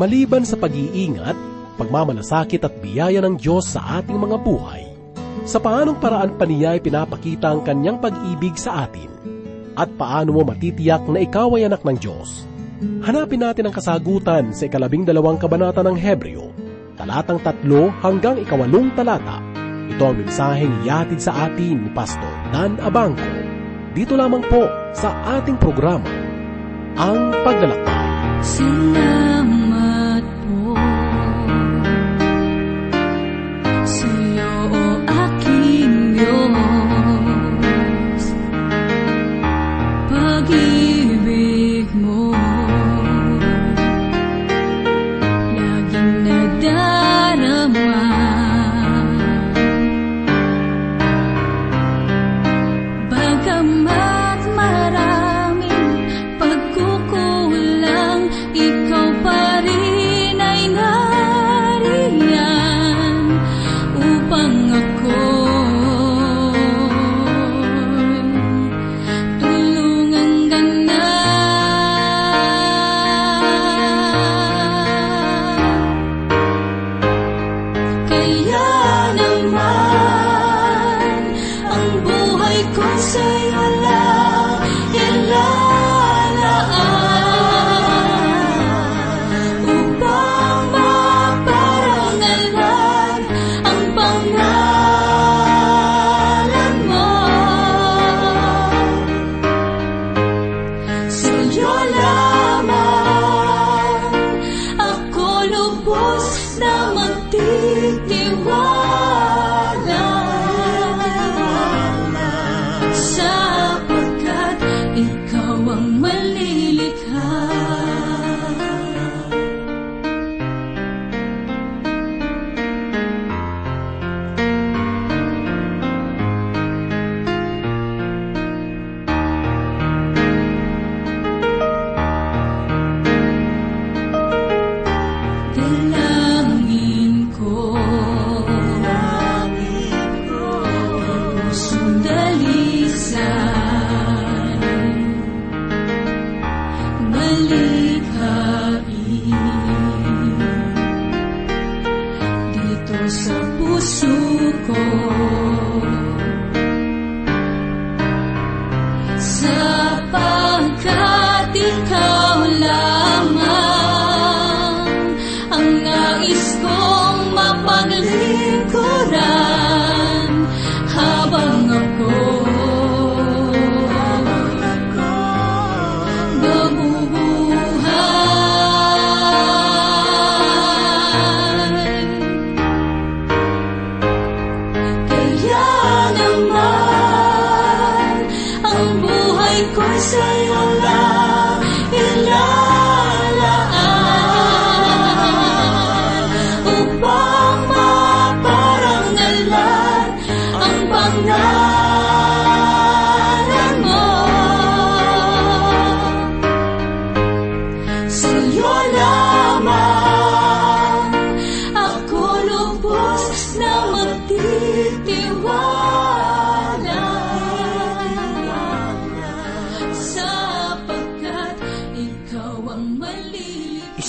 Maliban sa pag-iingat, pagmamalasakit at biyaya ng Diyos sa ating mga buhay, sa paanong paraan pa niya ay pinapakita ang kanyang pag-ibig sa atin? At paano mo matitiyak na ikaw ay anak ng Diyos? Hanapin natin ang kasagutan sa ikalabing dalawang kabanata ng Hebreo, talatang tatlo hanggang ikawalong talata. Ito ang mensaheng yatid sa atin ni Pastor Dan Abangco. Dito lamang po sa ating programa, Ang Paglalakbay. Salamat laging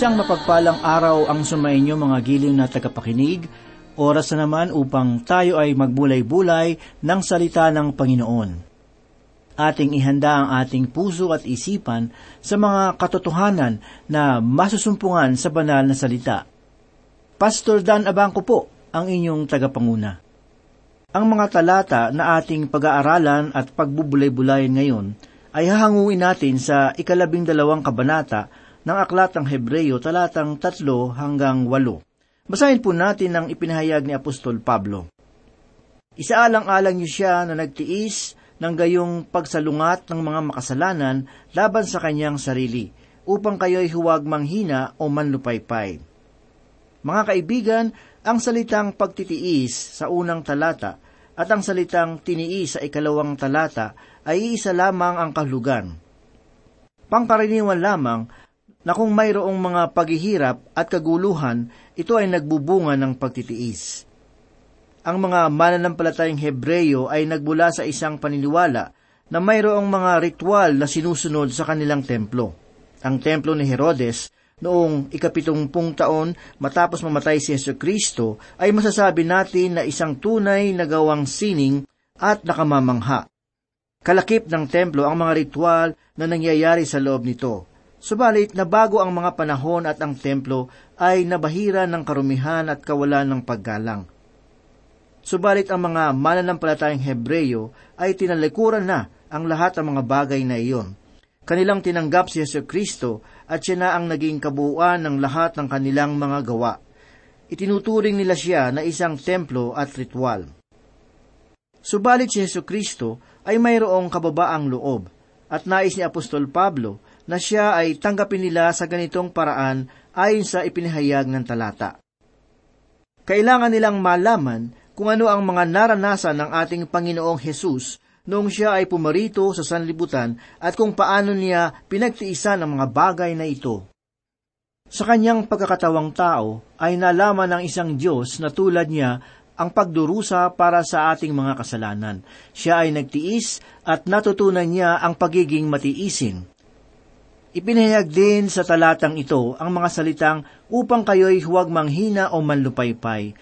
Isang mapagpalang araw ang sumainyo mga giliw na tagapakinig. Oras na naman upang tayo ay magbulay-bulay ng salita ng Panginoon. Ating ihanda ang ating puso at isipan sa mga katotohanan na masusumpungan sa banal na salita. Pastor Dan Abangco po ang inyong tagapanguna. Ang mga talata na ating pag-aaralan at pagbubulay-bulayan ngayon ay hahanguin natin sa ikalabing dalawang kabanata ng Aklat ng Hebreyo talatang tatlo hanggang walo. Basahin po natin ang ipinahayag ni Apostol Pablo. Isaalang-alang niyo siya na nagtiis ng gayong pagsalungat ng mga makasalanan laban sa kanyang sarili, upang kayo'y huwag manghina o manlupaypay. Mga kaibigan, ang salitang pagtitiis sa unang talata at ang salitang tiniis sa ikalawang talata ay isa lamang ang kahulugan. Pangkaraniwan lamang na kung mayroong mga paghihirap at kaguluhan, ito ay nagbubunga ng pagtitiis. Ang mga mananampalatayang Hebreyo ay nagbula sa isang paniniwala na mayroong mga ritual na sinusunod sa kanilang templo. Ang templo ni Herodes noong ikapitumpung taon matapos mamatay si Yesu Kristo, ay masasabi natin na isang tunay na gawang sining at nakamamangha. Kalakip ng templo ang mga ritual na nangyayari sa loob nito. Subalit na bago ang mga panahon at ang templo ay nabahira ng karumihan at kawalan ng paggalang. Subalit ang mga mananampalatayang Hebreyo ay tinalikuran na ang lahat ng mga bagay na iyon. Kanilang tinanggap si Yesu Kristo at siya na ang naging kabuuan ng lahat ng kanilang mga gawa. Itinuturing nila siya na isang templo at ritual. Subalit si Yesu Kristo ay mayroong kababaang loob at nais ni Apostol Pablo na siya ay tanggapin nila sa ganitong paraan ayon sa ipinahayag ng talata. Kailangan nilang malaman kung ano ang mga naranasan ng ating Panginoong Hesus noong siya ay pumarito sa sanlibutan at kung paano niya pinagtiisan ang mga bagay na ito. Sa kanyang pagkakatawang tao ay nalaman ng isang Diyos na tulad niya ang pagdurusa para sa ating mga kasalanan. Siya ay nagtiis at natutunan niya ang pagiging matiisin. Ipinahayag din sa talatang ito ang mga salitang upang kayo'y huwag manghina o manlupaypay.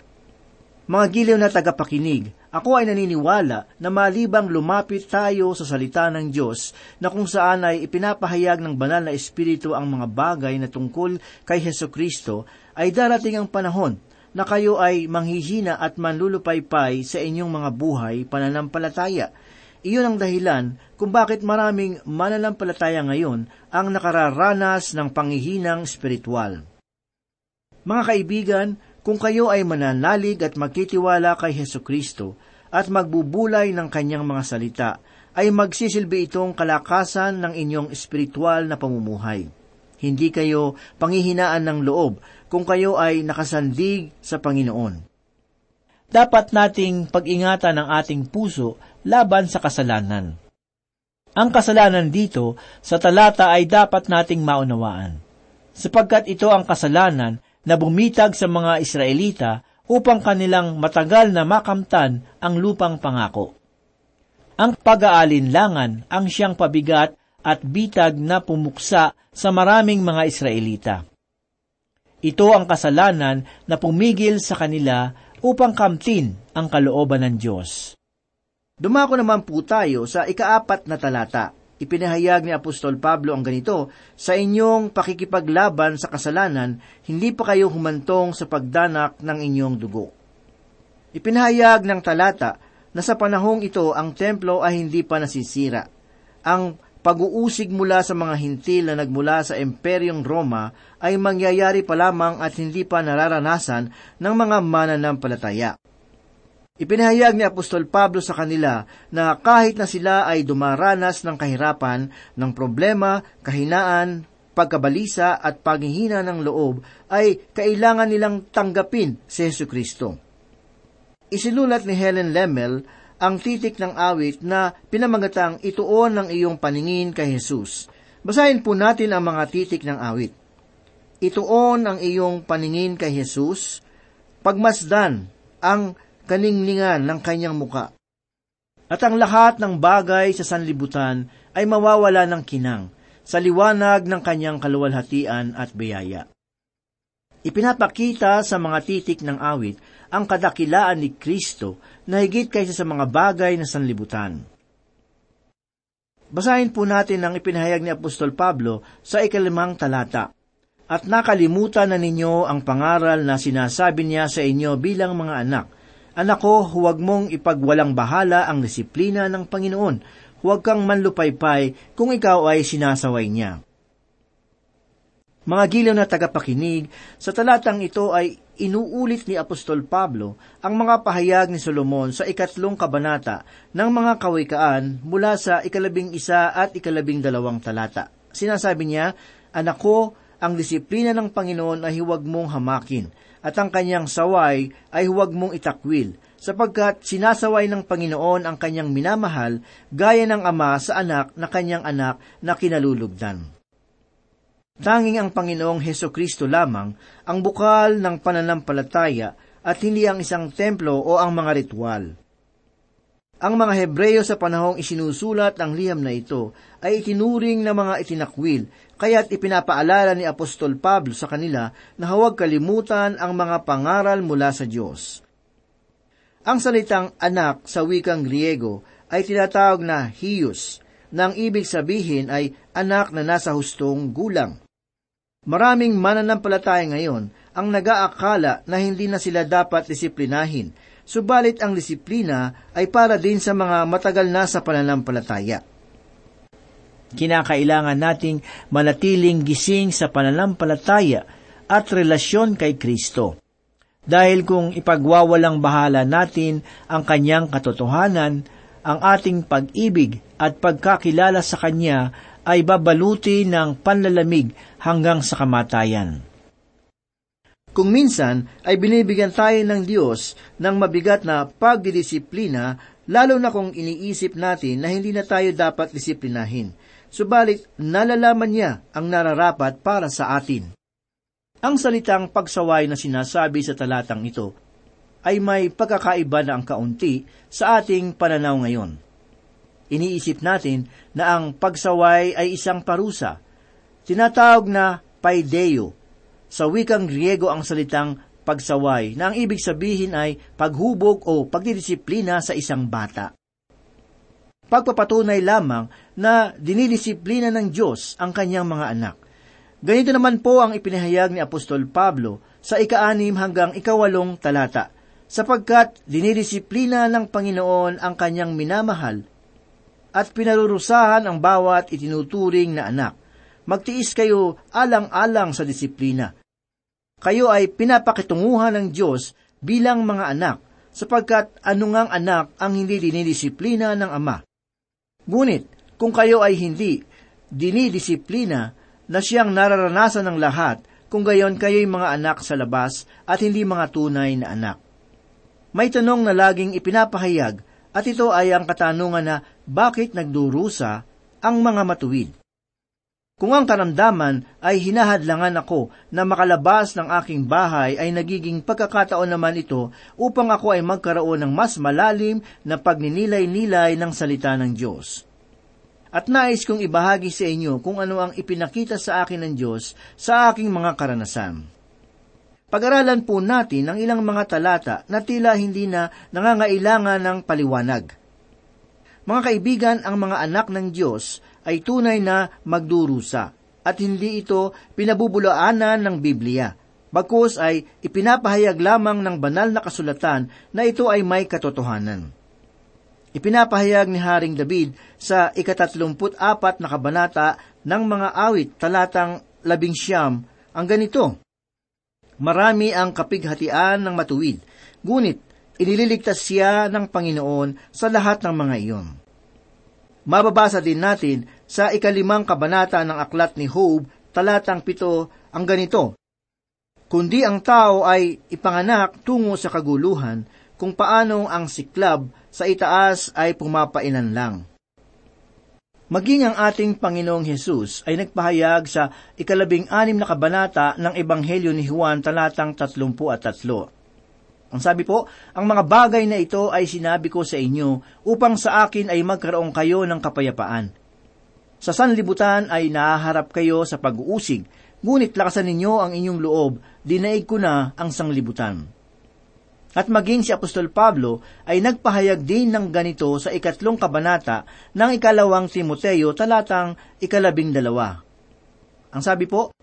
Mga giliw na tagapakinig, ako ay naniniwala na malibang lumapit tayo sa salita ng Diyos na kung saan ay ipinapahayag ng banal na Espiritu ang mga bagay na tungkol kay Heso Kristo, ay darating ang panahon na kayo ay manghihina at manlulupaypay sa inyong mga buhay pananampalataya iyon ang dahilan kung bakit maraming mananampalataya ngayon ang nakararanas ng pangihinang espiritual. Mga kaibigan, kung kayo ay mananalig at magtitiwala kay Heso Kristo at magbubulay ng kanyang mga salita, ay magsisilbi itong kalakasan ng inyong espiritual na pamumuhay. Hindi kayo pangihinaan ng loob kung kayo ay nakasandig sa Panginoon. Dapat nating pag-ingatan ang ating puso laban sa kasalanan. Ang kasalanan dito sa talata ay dapat nating maunawaan, sapagkat ito ang kasalanan na bumitag sa mga Israelita upang kanilang matagal na makamtan ang lupang pangako. Ang pag-aalinlangan ang siyang pabigat at bitag na pumuksa sa maraming mga Israelita. Ito ang kasalanan na pumigil sa kanila upang kamtin ang kalooban ng Diyos. Dumako naman po tayo sa ikaapat na talata. Ipinahayag ni Apostol Pablo ang ganito, Sa inyong pakikipaglaban sa kasalanan, hindi pa kayo humantong sa pagdanak ng inyong dugo. Ipinahayag ng talata na sa panahong ito ang templo ay hindi pa nasisira. Ang pag-uusig mula sa mga hintil na nagmula sa Imperyong Roma ay mangyayari pa lamang at hindi pa nararanasan ng mga mananampalataya. Ipinahayag ni Apostol Pablo sa kanila na kahit na sila ay dumaranas ng kahirapan, ng problema, kahinaan, pagkabalisa at paghihina ng loob, ay kailangan nilang tanggapin si Yesu Kristo. Isinulat ni Helen Lemmel ang titik ng awit na pinamagatang ituon ng iyong paningin kay Jesus. Basahin po natin ang mga titik ng awit. Ituon ang iyong paningin kay Jesus, pagmasdan ang kaningningan ng kanyang muka. At ang lahat ng bagay sa sanlibutan ay mawawala ng kinang sa liwanag ng kanyang kaluwalhatian at biyaya. Ipinapakita sa mga titik ng awit ang kadakilaan ni Kristo na higit kaysa sa mga bagay na sanlibutan. Basahin po natin ang ipinahayag ni Apostol Pablo sa ikalimang talata. At nakalimutan na ninyo ang pangaral na sinasabi niya sa inyo bilang mga anak, Anak ko, huwag mong ipagwalang bahala ang disiplina ng Panginoon. Huwag kang manlupaypay kung ikaw ay sinasaway niya. Mga gilaw na tagapakinig, sa talatang ito ay inuulit ni Apostol Pablo ang mga pahayag ni Solomon sa ikatlong kabanata ng mga kawikaan mula sa ikalabing isa at ikalabing dalawang talata. Sinasabi niya, Anak ko, ang disiplina ng Panginoon ay huwag mong hamakin at ang kanyang saway ay huwag mong itakwil, sapagkat sinasaway ng Panginoon ang kanyang minamahal gaya ng ama sa anak na kanyang anak na kinalulugdan. Tanging ang Panginoong Heso Kristo lamang ang bukal ng pananampalataya at hindi ang isang templo o ang mga ritual. Ang mga Hebreyo sa panahong isinusulat ng liham na ito ay itinuring na mga itinakwil, kaya't ipinapaalala ni Apostol Pablo sa kanila na huwag kalimutan ang mga pangaral mula sa Diyos. Ang salitang anak sa wikang Griego ay tinatawag na hius, na ang ibig sabihin ay anak na nasa hustong gulang. Maraming mananampalataya ngayon ang nag-aakala na hindi na sila dapat disiplinahin, subalit ang disiplina ay para din sa mga matagal na sa pananampalataya. Kinakailangan nating manatiling gising sa pananampalataya at relasyon kay Kristo. Dahil kung ipagwawalang bahala natin ang kanyang katotohanan, ang ating pag-ibig at pagkakilala sa Kanya ay babaluti ng panlalamig hanggang sa kamatayan. Kung minsan ay binibigyan tayo ng Diyos ng mabigat na pagdidisiplina, lalo na kung iniisip natin na hindi na tayo dapat disiplinahin. Subalit, nalalaman niya ang nararapat para sa atin. Ang salitang pagsaway na sinasabi sa talatang ito ay may pagkakaiba na ang kaunti sa ating pananaw ngayon. Iniisip natin na ang pagsaway ay isang parusa. Tinatawag na paideo sa wikang Griego ang salitang pagsaway na ang ibig sabihin ay paghubog o pagdidisiplina sa isang bata. Pagpapatunay lamang na dinidisiplina ng Diyos ang kanyang mga anak. Ganito naman po ang ipinahayag ni Apostol Pablo sa ika-anim hanggang ikawalong talata, sapagkat dinidisiplina ng Panginoon ang kanyang minamahal at pinarurusahan ang bawat itinuturing na anak. Magtiis kayo alang-alang sa disiplina kayo ay pinapakitunguhan ng Diyos bilang mga anak, sapagkat anungang anak ang hindi dinidisiplina ng Ama. Ngunit, kung kayo ay hindi dinidisiplina na siyang nararanasan ng lahat, kung gayon kayo'y mga anak sa labas at hindi mga tunay na anak. May tanong na laging ipinapahayag at ito ay ang katanungan na bakit nagdurusa ang mga matuwid. Kung ang karamdaman ay hinahadlangan ako na makalabas ng aking bahay ay nagiging pagkakataon naman ito upang ako ay magkaroon ng mas malalim na pagninilay-nilay ng salita ng Diyos. At nais kong ibahagi sa inyo kung ano ang ipinakita sa akin ng Diyos sa aking mga karanasan. Pag-aralan po natin ang ilang mga talata na tila hindi na nangangailangan ng paliwanag. Mga kaibigan, ang mga anak ng Diyos ay tunay na magdurusa at hindi ito pinabubulaanan ng Biblia. Bagkus ay ipinapahayag lamang ng banal na kasulatan na ito ay may katotohanan. Ipinapahayag ni Haring David sa ikatatlumput apat na kabanata ng mga awit talatang labing siyam ang ganito. Marami ang kapighatian ng matuwid, ngunit inililigtas siya ng Panginoon sa lahat ng mga iyon. Mababasa din natin sa ikalimang kabanata ng aklat ni Job, talatang pito, ang ganito, Kundi ang tao ay ipanganak tungo sa kaguluhan, kung paano ang siklab sa itaas ay pumapainan lang. Maging ang ating Panginoong Hesus ay nagpahayag sa ikalabing anim na kabanata ng Ebanghelyo ni Juan talatang tatlumpu at tatlo. Ang sabi po, ang mga bagay na ito ay sinabi ko sa inyo upang sa akin ay magkaroon kayo ng kapayapaan. Sa sanlibutan ay nahaharap kayo sa pag-uusig, ngunit lakasan ninyo ang inyong loob, dinaig ko na ang sanglibutan. At maging si Apostol Pablo ay nagpahayag din ng ganito sa ikatlong kabanata ng ikalawang Timoteo talatang ikalabing dalawa. Ang sabi po,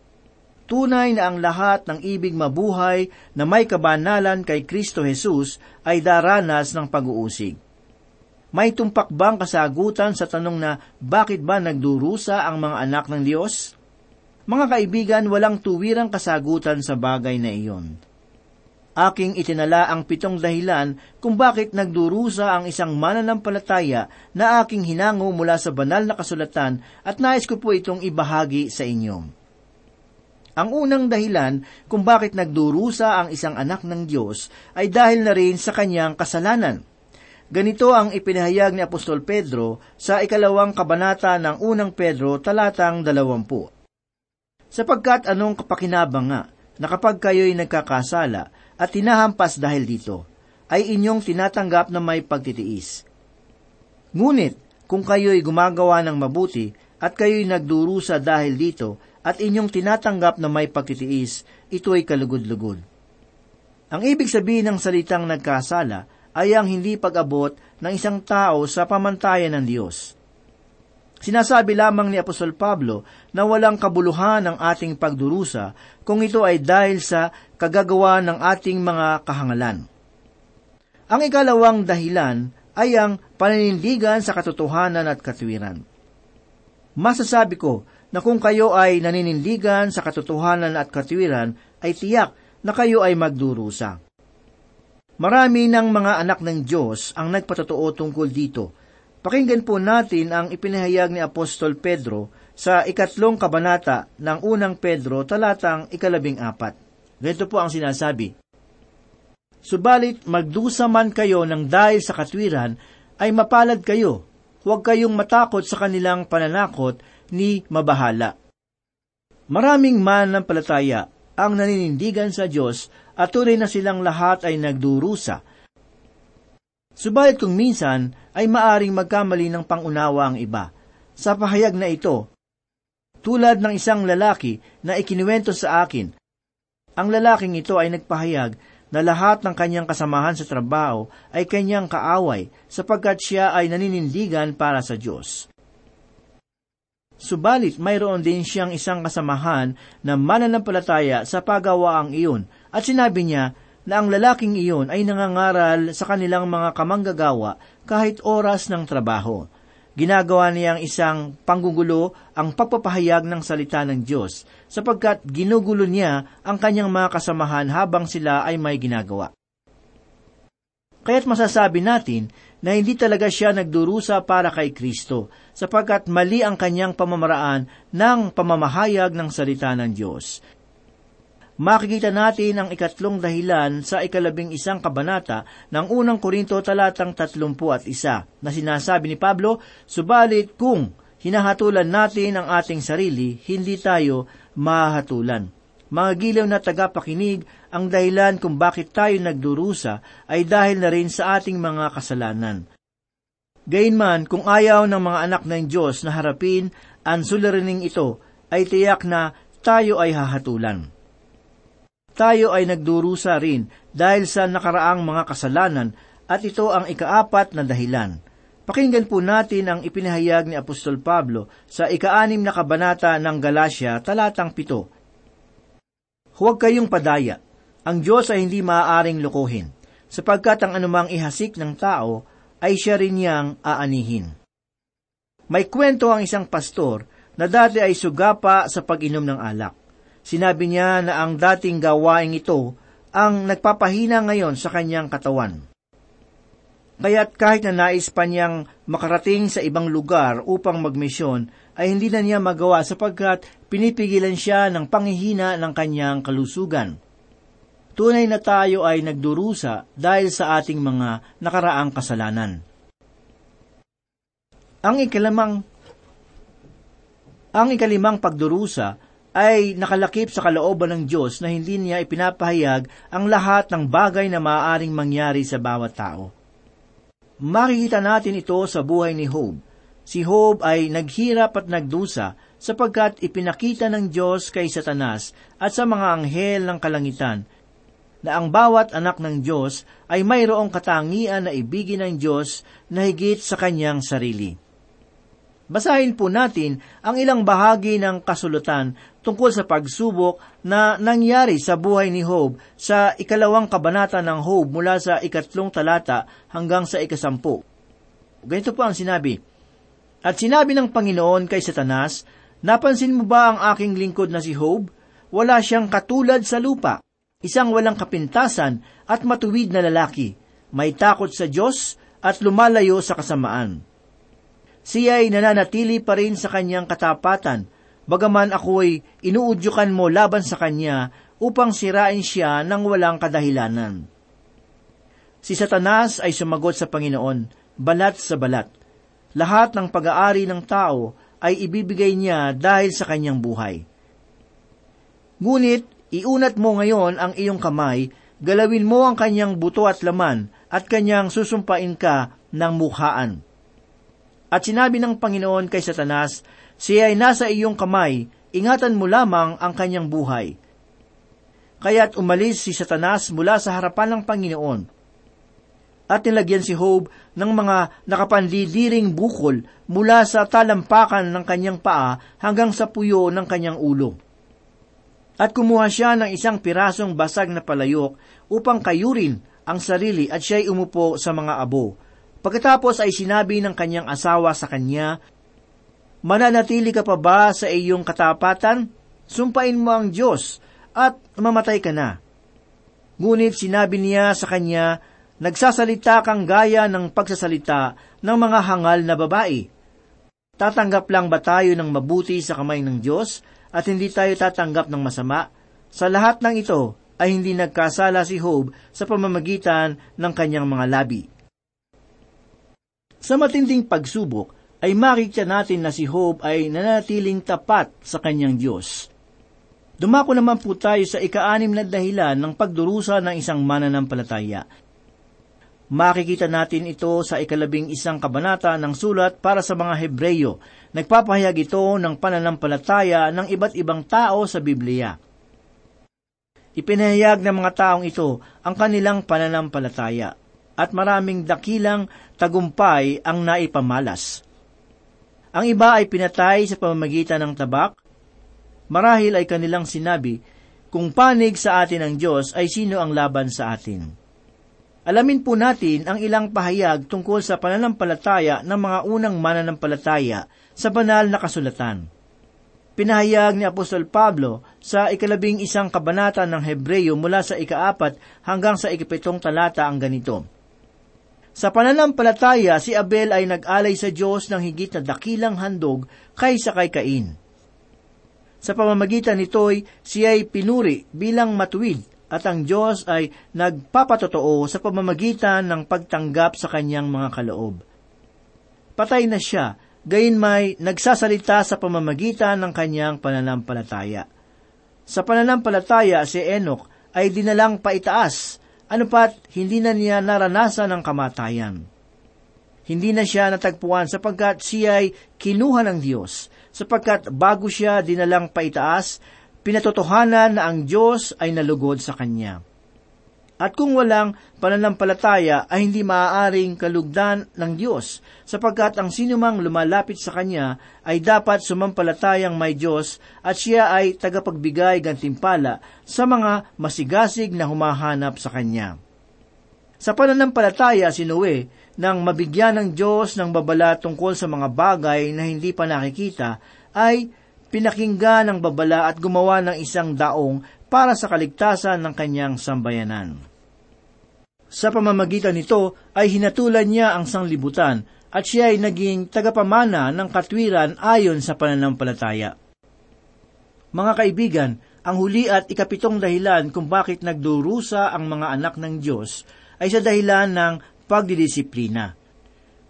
Tunay na ang lahat ng ibig mabuhay na may kabanalan kay Kristo Jesus ay daranas ng pag-uusig. May tumpak bang kasagutan sa tanong na bakit ba nagdurusa ang mga anak ng Diyos? Mga kaibigan, walang tuwirang kasagutan sa bagay na iyon. Aking itinala ang pitong dahilan kung bakit nagdurusa ang isang mananampalataya na aking hinango mula sa banal na kasulatan at nais ko po itong ibahagi sa inyo. Ang unang dahilan kung bakit nagdurusa ang isang anak ng Diyos ay dahil na rin sa kanyang kasalanan. Ganito ang ipinahayag ni Apostol Pedro sa ikalawang kabanata ng unang Pedro talatang dalawampu. Sapagkat anong kapakinabang nga na kapag kayo'y nagkakasala at tinahampas dahil dito, ay inyong tinatanggap na may pagtitiis. Ngunit, kung kayo'y gumagawa ng mabuti at kayo'y nagdurusa dahil dito at inyong tinatanggap na may pagtitiis, ito ay kalugod-lugod. Ang ibig sabihin ng salitang nagkasala ay ang hindi pag-abot ng isang tao sa pamantayan ng Diyos. Sinasabi lamang ni Apostol Pablo na walang kabuluhan ang ating pagdurusa kung ito ay dahil sa kagagawa ng ating mga kahangalan. Ang ikalawang dahilan ay ang paninindigan sa katotohanan at katwiran. Masasabi ko na kung kayo ay naninindigan sa katotohanan at katwiran, ay tiyak na kayo ay magdurusa. Marami ng mga anak ng Diyos ang nagpatotoo tungkol dito – Pakinggan po natin ang ipinahayag ni Apostol Pedro sa ikatlong kabanata ng unang Pedro talatang ikalabing apat. Ganito po ang sinasabi. Subalit magdusa man kayo ng dahil sa katwiran, ay mapalad kayo. Huwag kayong matakot sa kanilang pananakot ni mabahala. Maraming man ng palataya ang naninindigan sa Diyos at tunay na silang lahat ay nagdurusa Subalit kung minsan ay maaring magkamali ng pangunawa ang iba. Sa pahayag na ito, tulad ng isang lalaki na ikinuwento sa akin, ang lalaking ito ay nagpahayag na lahat ng kanyang kasamahan sa trabaho ay kanyang kaaway sapagkat siya ay naninindigan para sa Diyos. Subalit mayroon din siyang isang kasamahan na mananampalataya sa pagawaang iyon at sinabi niya na ang lalaking iyon ay nangangaral sa kanilang mga kamanggagawa kahit oras ng trabaho. Ginagawa niyang isang panggugulo ang pagpapahayag ng salita ng Diyos, sapagkat ginugulo niya ang kanyang mga kasamahan habang sila ay may ginagawa. Kaya't masasabi natin na hindi talaga siya nagdurusa para kay Kristo, sapagkat mali ang kanyang pamamaraan ng pamamahayag ng salita ng Diyos makikita natin ang ikatlong dahilan sa ikalabing isang kabanata ng unang Korinto talatang tatlumpu at isa, na sinasabi ni Pablo, Subalit kung hinahatulan natin ang ating sarili, hindi tayo mahatulan. Mga gilaw na tagapakinig, ang dahilan kung bakit tayo nagdurusa ay dahil na rin sa ating mga kasalanan. Gayunman, kung ayaw ng mga anak ng Diyos na harapin ang suliraning ito, ay tiyak na tayo ay hahatulan tayo ay nagdurusa rin dahil sa nakaraang mga kasalanan at ito ang ikaapat na dahilan. Pakinggan po natin ang ipinahayag ni Apostol Pablo sa ikaanim na kabanata ng Galacia, talatang pito. Huwag kayong padaya. Ang Diyos ay hindi maaaring lukuhin, sapagkat ang anumang ihasik ng tao ay siya rin niyang aanihin. May kwento ang isang pastor na dati ay sugapa sa pag-inom ng alak. Sinabi niya na ang dating gawaing ito ang nagpapahina ngayon sa kanyang katawan. Kaya't kahit na nais pa niyang makarating sa ibang lugar upang magmisyon, ay hindi na niya magawa sapagkat pinipigilan siya ng panghihina ng kanyang kalusugan. Tunay na tayo ay nagdurusa dahil sa ating mga nakaraang kasalanan. Ang ikalimang ang ikalimang pagdurusa ay nakalakip sa kalooban ng Diyos na hindi niya ipinapahayag ang lahat ng bagay na maaaring mangyari sa bawat tao. Makikita natin ito sa buhay ni Job. Si Job ay naghirap at nagdusa sapagkat ipinakita ng Diyos kay Satanas at sa mga anghel ng kalangitan na ang bawat anak ng Diyos ay mayroong katangian na ibigin ng Diyos na higit sa kanyang sarili. Basahin po natin ang ilang bahagi ng kasulatan tungkol sa pagsubok na nangyari sa buhay ni Job sa ikalawang kabanata ng Job mula sa ikatlong talata hanggang sa ikasampu. Ganito po ang sinabi, At sinabi ng Panginoon kay Satanas, Napansin mo ba ang aking lingkod na si Job? Wala siyang katulad sa lupa, isang walang kapintasan at matuwid na lalaki, may takot sa Diyos at lumalayo sa kasamaan siya ay nananatili pa rin sa kanyang katapatan, bagaman ako'y inuudyukan mo laban sa kanya upang sirain siya ng walang kadahilanan. Si Satanas ay sumagot sa Panginoon, balat sa balat. Lahat ng pag-aari ng tao ay ibibigay niya dahil sa kanyang buhay. Ngunit, iunat mo ngayon ang iyong kamay, galawin mo ang kanyang buto at laman, at kanyang susumpain ka ng mukhaan. At sinabi ng Panginoon kay Satanas, siya ay nasa iyong kamay, ingatan mo lamang ang kanyang buhay. Kaya't umalis si Satanas mula sa harapan ng Panginoon. At nilagyan si Job ng mga nakapandidiring bukol mula sa talampakan ng kanyang paa hanggang sa puyo ng kanyang ulo. At kumuha siya ng isang pirasong basag na palayok upang kayurin ang sarili at siya'y umupo sa mga abo Pagkatapos ay sinabi ng kanyang asawa sa kanya, Mananatili ka pa ba sa iyong katapatan? Sumpain mo ang Diyos at mamatay ka na. Ngunit sinabi niya sa kanya, Nagsasalita kang gaya ng pagsasalita ng mga hangal na babae. Tatanggap lang ba tayo ng mabuti sa kamay ng Diyos at hindi tayo tatanggap ng masama? Sa lahat ng ito ay hindi nagkasala si Job sa pamamagitan ng kanyang mga labi. Sa matinding pagsubok, ay makikita natin na si Job ay nanatiling tapat sa kanyang Diyos. Dumako naman po tayo sa ikaanim na dahilan ng pagdurusa ng isang mananampalataya. Makikita natin ito sa ikalabing isang kabanata ng sulat para sa mga Hebreyo. Nagpapahayag ito ng pananampalataya ng iba't ibang tao sa Biblia. Ipinahayag ng mga taong ito ang kanilang pananampalataya at maraming dakilang tagumpay ang naipamalas. Ang iba ay pinatay sa pamamagitan ng tabak. Marahil ay kanilang sinabi, kung panig sa atin ang Diyos ay sino ang laban sa atin. Alamin po natin ang ilang pahayag tungkol sa pananampalataya ng mga unang mananampalataya sa banal na kasulatan. Pinahayag ni Apostol Pablo sa ikalabing isang kabanata ng Hebreyo mula sa ikaapat hanggang sa ikapitong talata ang ganito. Sa pananampalataya, si Abel ay nag-alay sa Diyos ng higit na dakilang handog kaysa kay Cain. Sa pamamagitan nito'y siya ay pinuri bilang matuwid at ang Diyos ay nagpapatotoo sa pamamagitan ng pagtanggap sa kanyang mga kaloob. Patay na siya, gayon may nagsasalita sa pamamagitan ng kanyang pananampalataya. Sa pananampalataya, si Enoch ay dinalang paitaas ano pat, hindi na niya naranasan ang kamatayan. Hindi na siya natagpuan sapagkat siya ay kinuha ng Diyos, sapagkat bago siya dinalang paitaas, pinatotohanan na ang Diyos ay nalugod sa kanya. At kung walang pananampalataya ay hindi maaaring kalugdan ng Diyos, sapagkat ang sinumang lumalapit sa Kanya ay dapat sumampalatayang may Diyos at siya ay tagapagbigay gantimpala sa mga masigasig na humahanap sa Kanya. Sa pananampalataya si Noe, nang mabigyan ng Diyos ng babala tungkol sa mga bagay na hindi pa nakikita, ay pinakinggan ng babala at gumawa ng isang daong para sa kaligtasan ng kanyang sambayanan. Sa pamamagitan nito ay hinatulan niya ang sanglibutan at siya ay naging tagapamana ng katwiran ayon sa pananampalataya. Mga kaibigan, ang huli at ikapitong dahilan kung bakit nagdurusa ang mga anak ng Diyos ay sa dahilan ng pagdidisiplina.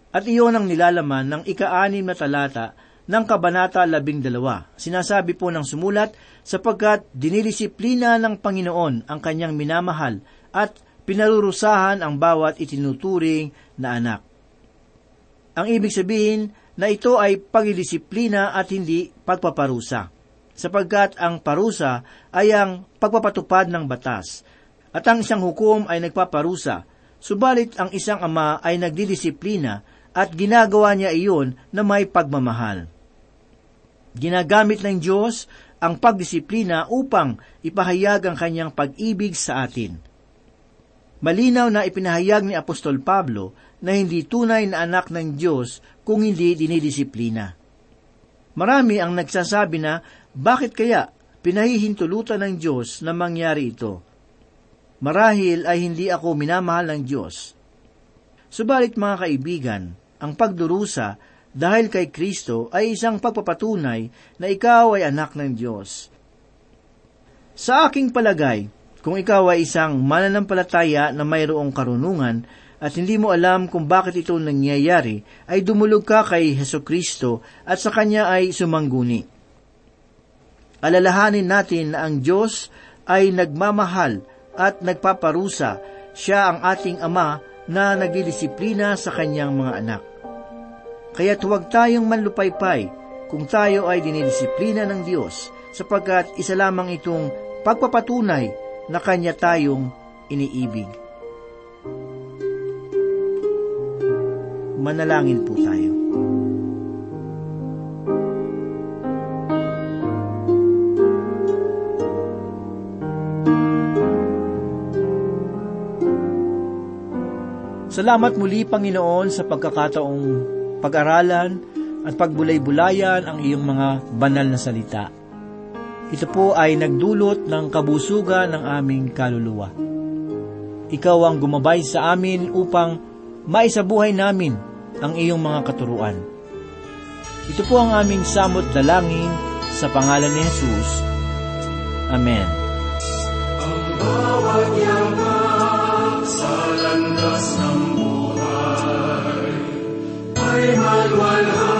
At iyon ang nilalaman ng ika-anim na talata ng Kabanata 12. Sinasabi po ng sumulat, sapagkat dinidisiplina ng Panginoon ang kanyang minamahal at pinarurusahan ang bawat itinuturing na anak. Ang ibig sabihin na ito ay pagdidisiplina at hindi pagpaparusa, sapagkat ang parusa ay ang pagpapatupad ng batas, at ang isang hukom ay nagpaparusa, subalit ang isang ama ay nagdidisiplina at ginagawa niya iyon na may pagmamahal. Ginagamit ng Diyos ang pagdisiplina upang ipahayag ang kanyang pag-ibig sa atin. Malinaw na ipinahayag ni Apostol Pablo na hindi tunay na anak ng Diyos kung hindi dinidisiplina. Marami ang nagsasabi na bakit kaya pinahihintulutan ng Diyos na mangyari ito. Marahil ay hindi ako minamahal ng Diyos. Subalit mga kaibigan, ang pagdurusa dahil kay Kristo ay isang pagpapatunay na ikaw ay anak ng Diyos. Sa aking palagay, kung ikaw ay isang mananampalataya na mayroong karunungan at hindi mo alam kung bakit ito nangyayari, ay dumulog ka kay Heso Kristo at sa Kanya ay sumangguni. Alalahanin natin na ang Diyos ay nagmamahal at nagpaparusa. Siya ang ating Ama na nagdidisiplina sa Kanyang mga anak. Kaya't huwag tayong manlupaypay kung tayo ay dinidisiplina ng Diyos sapagkat isa lamang itong pagpapatunay na Kanya tayong iniibig. Manalangin po tayo. Salamat muli, Panginoon, sa pagkakataong pag-aralan at pagbulay-bulayan ang iyong mga banal na salita. Ito po ay nagdulot ng kabusugan ng aming kaluluwa. Ikaw ang gumabay sa amin upang maisabuhay namin ang iyong mga katuruan. Ito po ang aming samot dalangin sa pangalan ni Jesus. Amen. Ang bawat yaman sa landas ng buhay ay